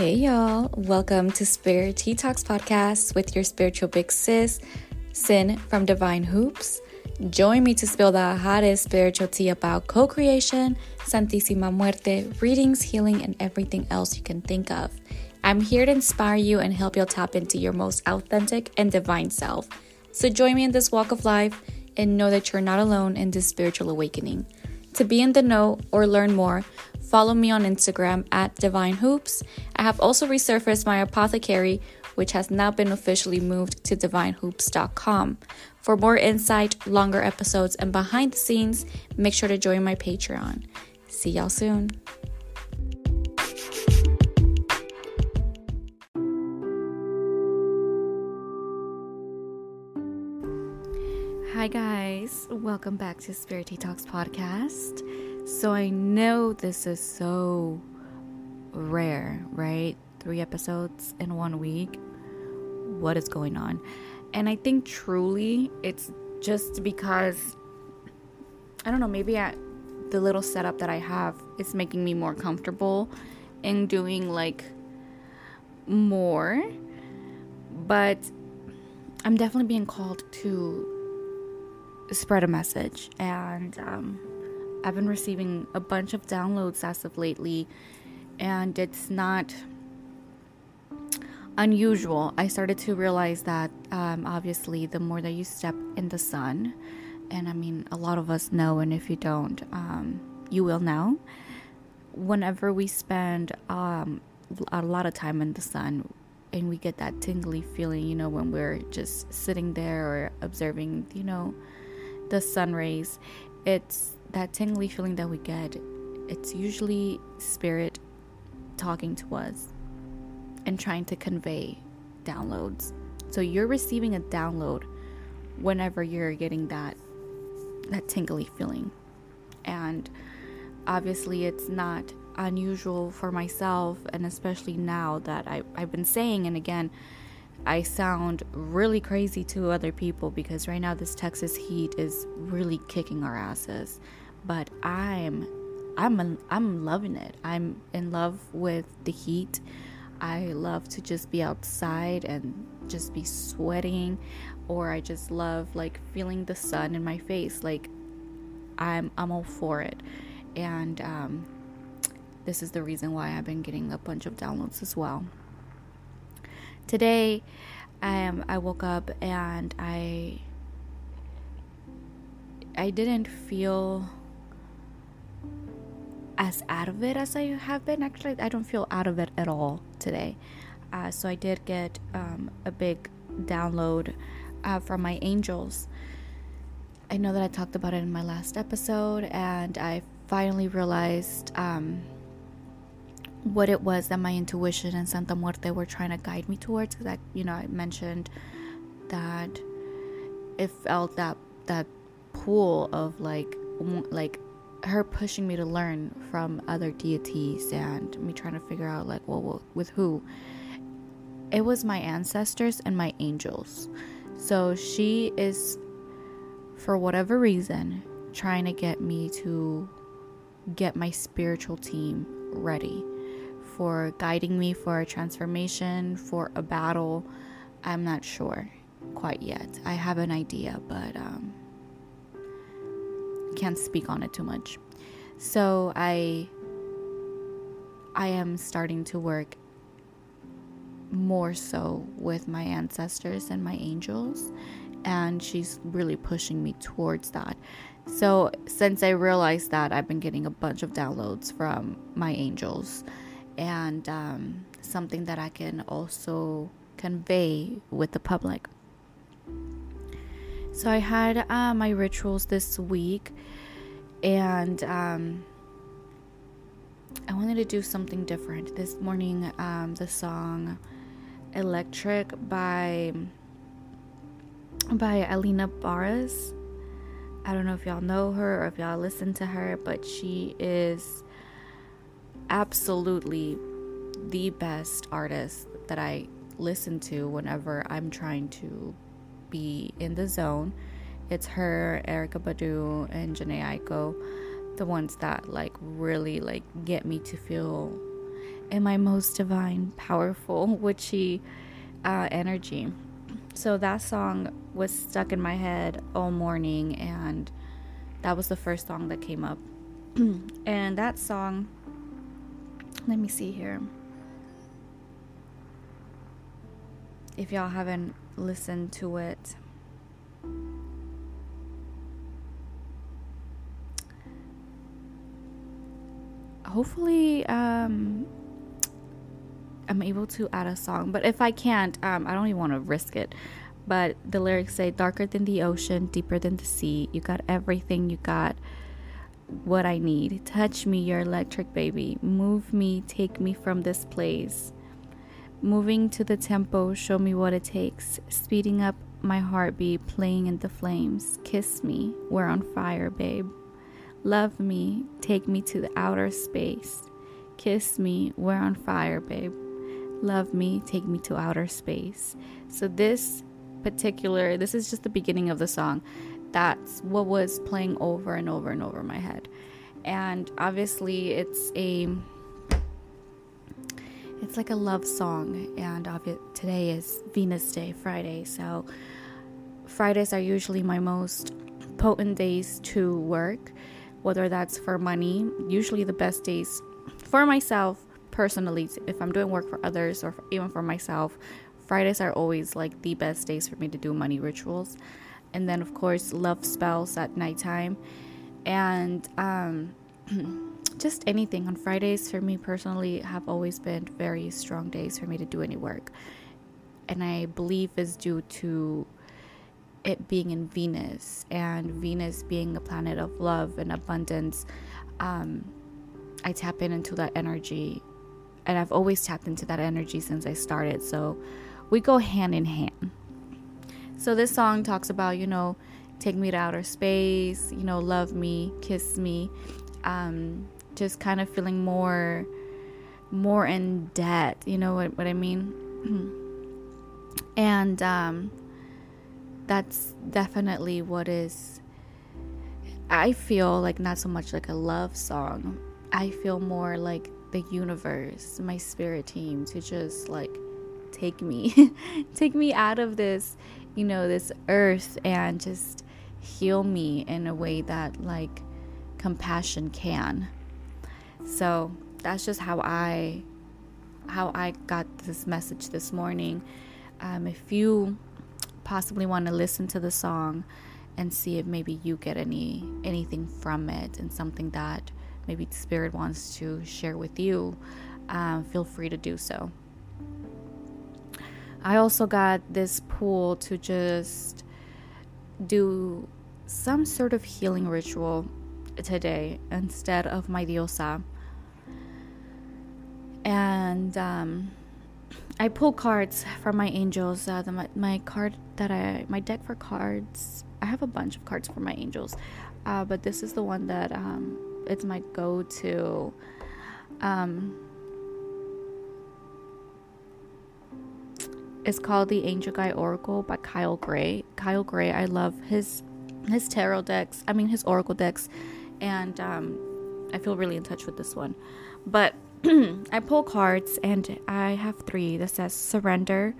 Hey y'all, welcome to Spirit Tea Talks podcast with your spiritual big sis, Sin from Divine Hoops. Join me to spill the hottest spiritual tea about co creation, Santísima Muerte, readings, healing, and everything else you can think of. I'm here to inspire you and help you tap into your most authentic and divine self. So join me in this walk of life and know that you're not alone in this spiritual awakening. To be in the know or learn more, follow me on Instagram at Divine Hoops. I have also resurfaced my apothecary, which has now been officially moved to divinehoops.com. For more insight, longer episodes, and behind the scenes, make sure to join my Patreon. See y'all soon. Hi, guys. Welcome back to Spirit Talks podcast. So, I know this is so rare, right? Three episodes in one week. What is going on? And I think truly it's just because I don't know, maybe I, the little setup that I have is making me more comfortable in doing like more. But I'm definitely being called to spread a message. And um, I've been receiving a bunch of downloads as of lately, and it's not unusual. I started to realize that um, obviously, the more that you step in the sun, and I mean, a lot of us know, and if you don't, um, you will know. Whenever we spend um, a lot of time in the sun, and we get that tingly feeling, you know, when we're just sitting there or observing, you know, the sun rays, it's that tingly feeling that we get. It's usually spirit talking to us and trying to convey downloads. So you're receiving a download whenever you're getting that that tingly feeling. And obviously it's not unusual for myself and especially now that I, I've been saying and again I sound really crazy to other people because right now this Texas heat is really kicking our asses. But I'm I'm I'm loving it. I'm in love with the heat. I love to just be outside and just be sweating or I just love like feeling the sun in my face. Like I'm I'm all for it. And um, this is the reason why I've been getting a bunch of downloads as well today um, I woke up and I I didn't feel as out of it as I have been. Actually, I don't feel out of it at all today. Uh, so I did get um, a big download uh, from my angels. I know that I talked about it in my last episode, and I finally realized um, what it was that my intuition and Santa Muerte were trying to guide me towards. That you know, I mentioned that it felt that that pool of like like her pushing me to learn from other deities and me trying to figure out like well with who it was my ancestors and my angels so she is for whatever reason trying to get me to get my spiritual team ready for guiding me for a transformation, for a battle. I'm not sure quite yet. I have an idea, but um, can't speak on it too much. So I I am starting to work more so with my ancestors and my angels and she's really pushing me towards that. So since I realized that I've been getting a bunch of downloads from my angels and um, something that I can also convey with the public. So I had uh, my rituals this week, and um, I wanted to do something different. This morning, um, the song "Electric" by by Alina Baraz. I don't know if y'all know her or if y'all listen to her, but she is absolutely the best artist that I listen to whenever I'm trying to be in the zone. It's her, Erykah Badu, and Jhené Aiko, the ones that like really like get me to feel in my most divine, powerful, witchy uh, energy. So that song was stuck in my head all morning, and that was the first song that came up. and that song, let me see here. If y'all haven't listened to it, hopefully um, I'm able to add a song. But if I can't, um, I don't even want to risk it. But the lyrics say, Darker than the ocean, deeper than the sea. You got everything, you got what I need. Touch me, your electric baby. Move me, take me from this place. Moving to the tempo, show me what it takes. Speeding up my heartbeat, playing in the flames. Kiss me, we're on fire, babe. Love me, take me to the outer space. Kiss me, we're on fire, babe. Love me, take me to outer space. So, this particular, this is just the beginning of the song. That's what was playing over and over and over my head. And obviously, it's a. It's like a love song, and today is Venus Day, Friday. So, Fridays are usually my most potent days to work, whether that's for money. Usually, the best days for myself personally, if I'm doing work for others or even for myself, Fridays are always like the best days for me to do money rituals. And then, of course, love spells at nighttime. And um, just anything on Fridays for me personally have always been very strong days for me to do any work. And I believe is due to it being in Venus and Venus being a planet of love and abundance. Um, I tap in into that energy and I've always tapped into that energy since I started. So we go hand in hand. So this song talks about, you know, take me to outer space, you know, love me, kiss me, um, just kind of feeling more, more in debt. You know what, what I mean? and um, that's definitely what is. I feel like not so much like a love song. I feel more like the universe, my spirit team to just like take me, take me out of this, you know, this earth and just heal me in a way that like compassion can. So that's just how I how I got this message this morning. Um, if you possibly want to listen to the song and see if maybe you get any anything from it and something that maybe spirit wants to share with you, um, feel free to do so. I also got this pool to just do some sort of healing ritual today instead of my diosa. And um, I pull cards from my angels. Uh, the, my, card that I, my deck for cards, I have a bunch of cards for my angels, uh, but this is the one that um, it's my go-to. Um, it's called the Angel Guide Oracle by Kyle Gray. Kyle Gray, I love his his tarot decks. I mean his oracle decks, and um, I feel really in touch with this one. But I pull cards, and I have three that says surrender.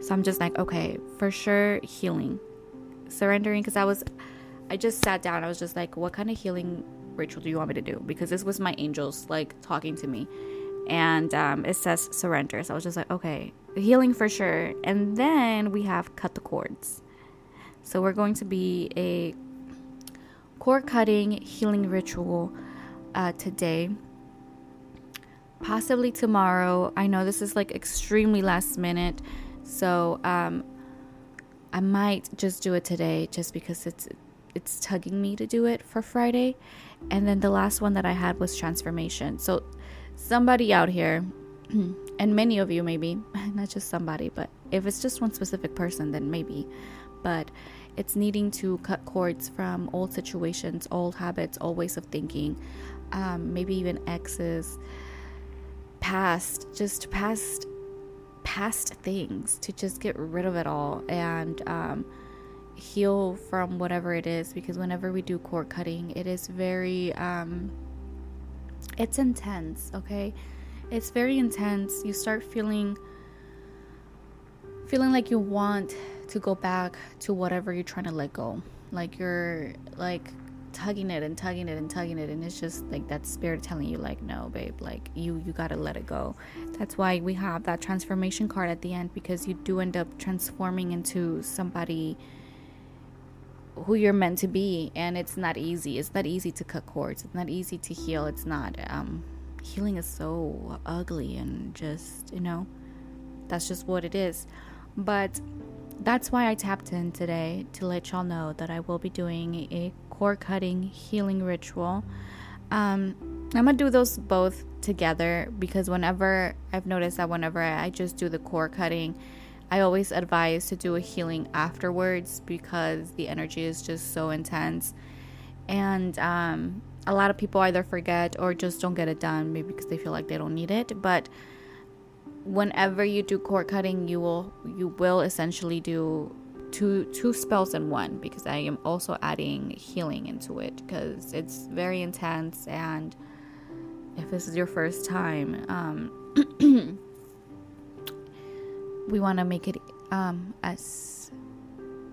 So I'm just like, okay, for sure, healing, surrendering. Because I was, I just sat down. I was just like, what kind of healing Rachel, do you want me to do? Because this was my angels like talking to me. And um, it says surrender. So I was just like, okay, healing for sure. And then we have cut the cords. So we're going to be a cord cutting healing ritual uh, today. Possibly tomorrow. I know this is like extremely last minute. So um, I might just do it today just because it's it's tugging me to do it for Friday. And then the last one that I had was transformation. So somebody out here, and many of you maybe, not just somebody, but if it's just one specific person, then maybe. But it's needing to cut cords from old situations, old habits, old ways of thinking, um, maybe even exes, past, just past, past things to just get rid of it all and um, heal from whatever it is because whenever we do cord cutting it is very um it's intense okay it's very intense. You start feeling feeling like you want to go back to whatever you're trying to let go. Like you're like tugging it and tugging it and tugging it and it's just like that spirit telling you like no babe like you you got to let it go. That's why we have that transformation card at the end because you do end up transforming into somebody who you're meant to be and it's not easy. It's not easy to cut cords. It's not easy to heal. It's not um healing is so ugly and just you know that's just what it is. But that's why I tapped in today to let y'all know that I will be doing a cord cutting healing ritual. Um, I'm gonna do those both together because whenever I've noticed that whenever I just do the cord cutting, I always advise to do a healing afterwards because the energy is just so intense. And um, a lot of people either forget or just don't get it done, maybe because they feel like they don't need it. But whenever you do cord cutting, you will you will essentially do two two spells in one because I am also adding healing into it because it's very intense and if this is your first time, um, we want to make it um, as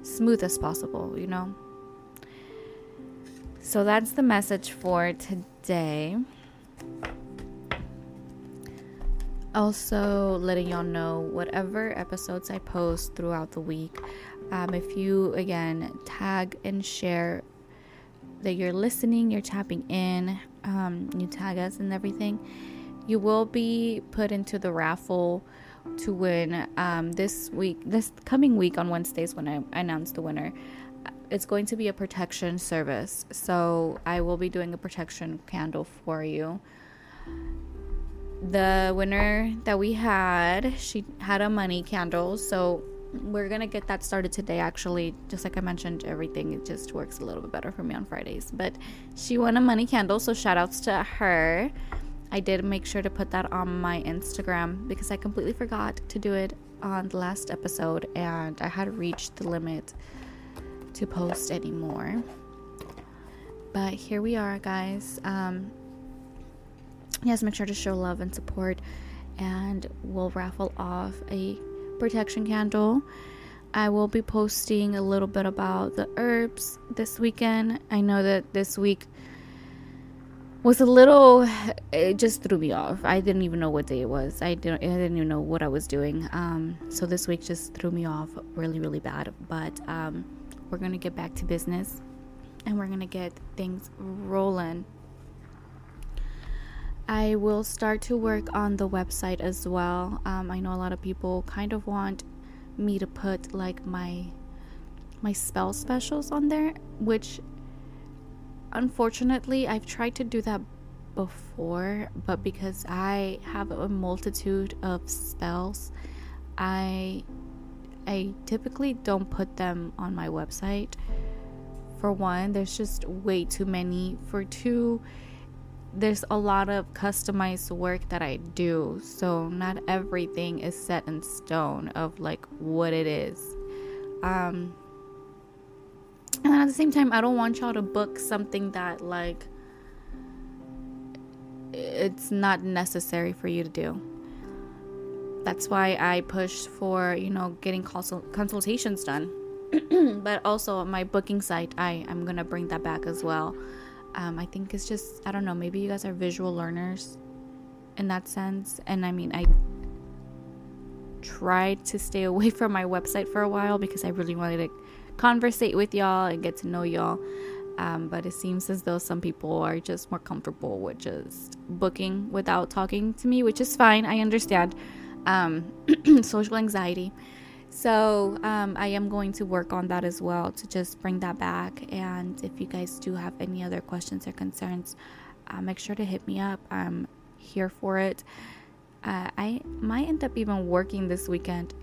smooth as possible, you know. So that's the message for today. Also, letting y'all know whatever episodes I post throughout the week. Um, if you again tag and share that you're listening, you're tapping in, um, you tag us and everything, you will be put into the raffle to win um, this week, this coming week on Wednesdays when I announce the winner. It's going to be a protection service, so I will be doing a protection candle for you the winner that we had, she had a money candle. So we're gonna get that started today actually. Just like i mentioned everything it just works a little bit better for me on fridays. But she won a money candle so shout outs to her. I did make sure to put that on my instagram because i completely forgot to do it on the last episode and i had reached the limit to post anymore. But here we are guys. Um, yes, make sure to show love and support, and we'll raffle off a protection candle. I will be posting a little bit about the herbs this weekend. I know that this week was a little it just threw me off. I didn't even know what day it was. I didn't I didn't even know what I was doing. Um, so this week just threw me off really really bad. But um, we're gonna get back to business, and we're gonna get things rolling. I will start to work on the website as well. Um, I know a lot of people kind of want me to put like my my spell specials on there, which unfortunately I've tried to do that before, but because I have a multitude of spells, I I typically don't put them on my website. For one, there's just way too many. For two, there's a lot of customized work that I do, so not everything is set in stone of like what it is. Um, and at the same time, I don't want y'all to book something that like it's not necessary for you to do. That's why I push for you know getting consult- consultations done. but also my booking site, I I'm gonna bring that back as well um, I think it's just, I don't know, maybe you guys are visual learners in that sense. And I mean, I tried to stay away from my website for a while because I really wanted to conversate with y'all and get to know y'all. Um, but it seems as though some people are just more comfortable with just booking without talking to me, which is fine. I understand um, social anxiety. So um, I am going to work on that as well to just bring that back. And if you guys do have any other questions or concerns, uh, make sure to hit me up. I'm here for it. Uh, I might end up even working this weekend.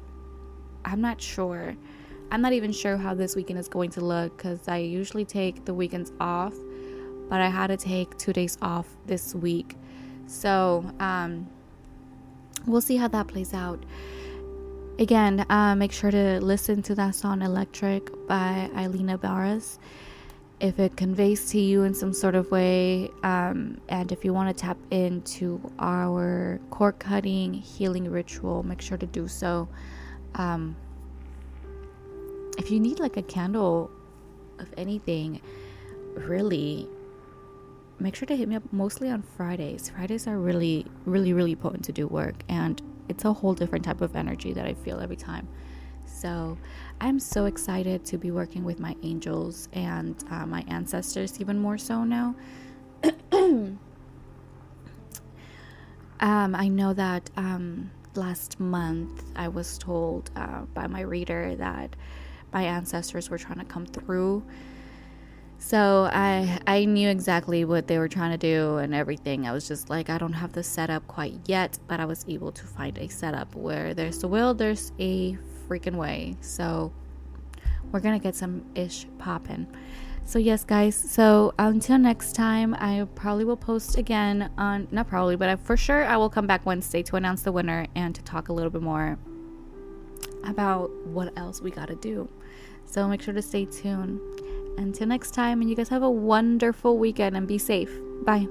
I'm not sure. I'm not even sure how this weekend is going to look because I usually take the weekends off, but I had to take two days off this week. So um, we'll see how that plays out again, uh, make sure to listen to that song Electric by Alina Baraz. if it conveys to you in some sort of way. Um, and if you want to tap into our cord cutting healing ritual, make sure to do so. Um, if you need like a candle of anything, really, make sure to hit me up mostly on Fridays. Fridays are really, really, really potent to do work, and it's a whole different type of energy that I feel every time. So I'm so excited to be working with my angels and uh, my ancestors, even more so now. um, I know that um, last month I was told uh, by my reader that my ancestors were trying to come through. So I I knew exactly what they were trying to do and everything. I was just like I don't have the setup quite yet, but I was able to find a setup where there's the will, there's a freaking way. So we're gonna get some ish popping. So yes, guys. So until next time, I probably will post again on not probably, but I, for sure I will come back Wednesday to announce the winner and to talk a little bit more about what else we gotta do. So make sure to stay tuned. Until next time, and you guys have a wonderful weekend and be safe. Bye.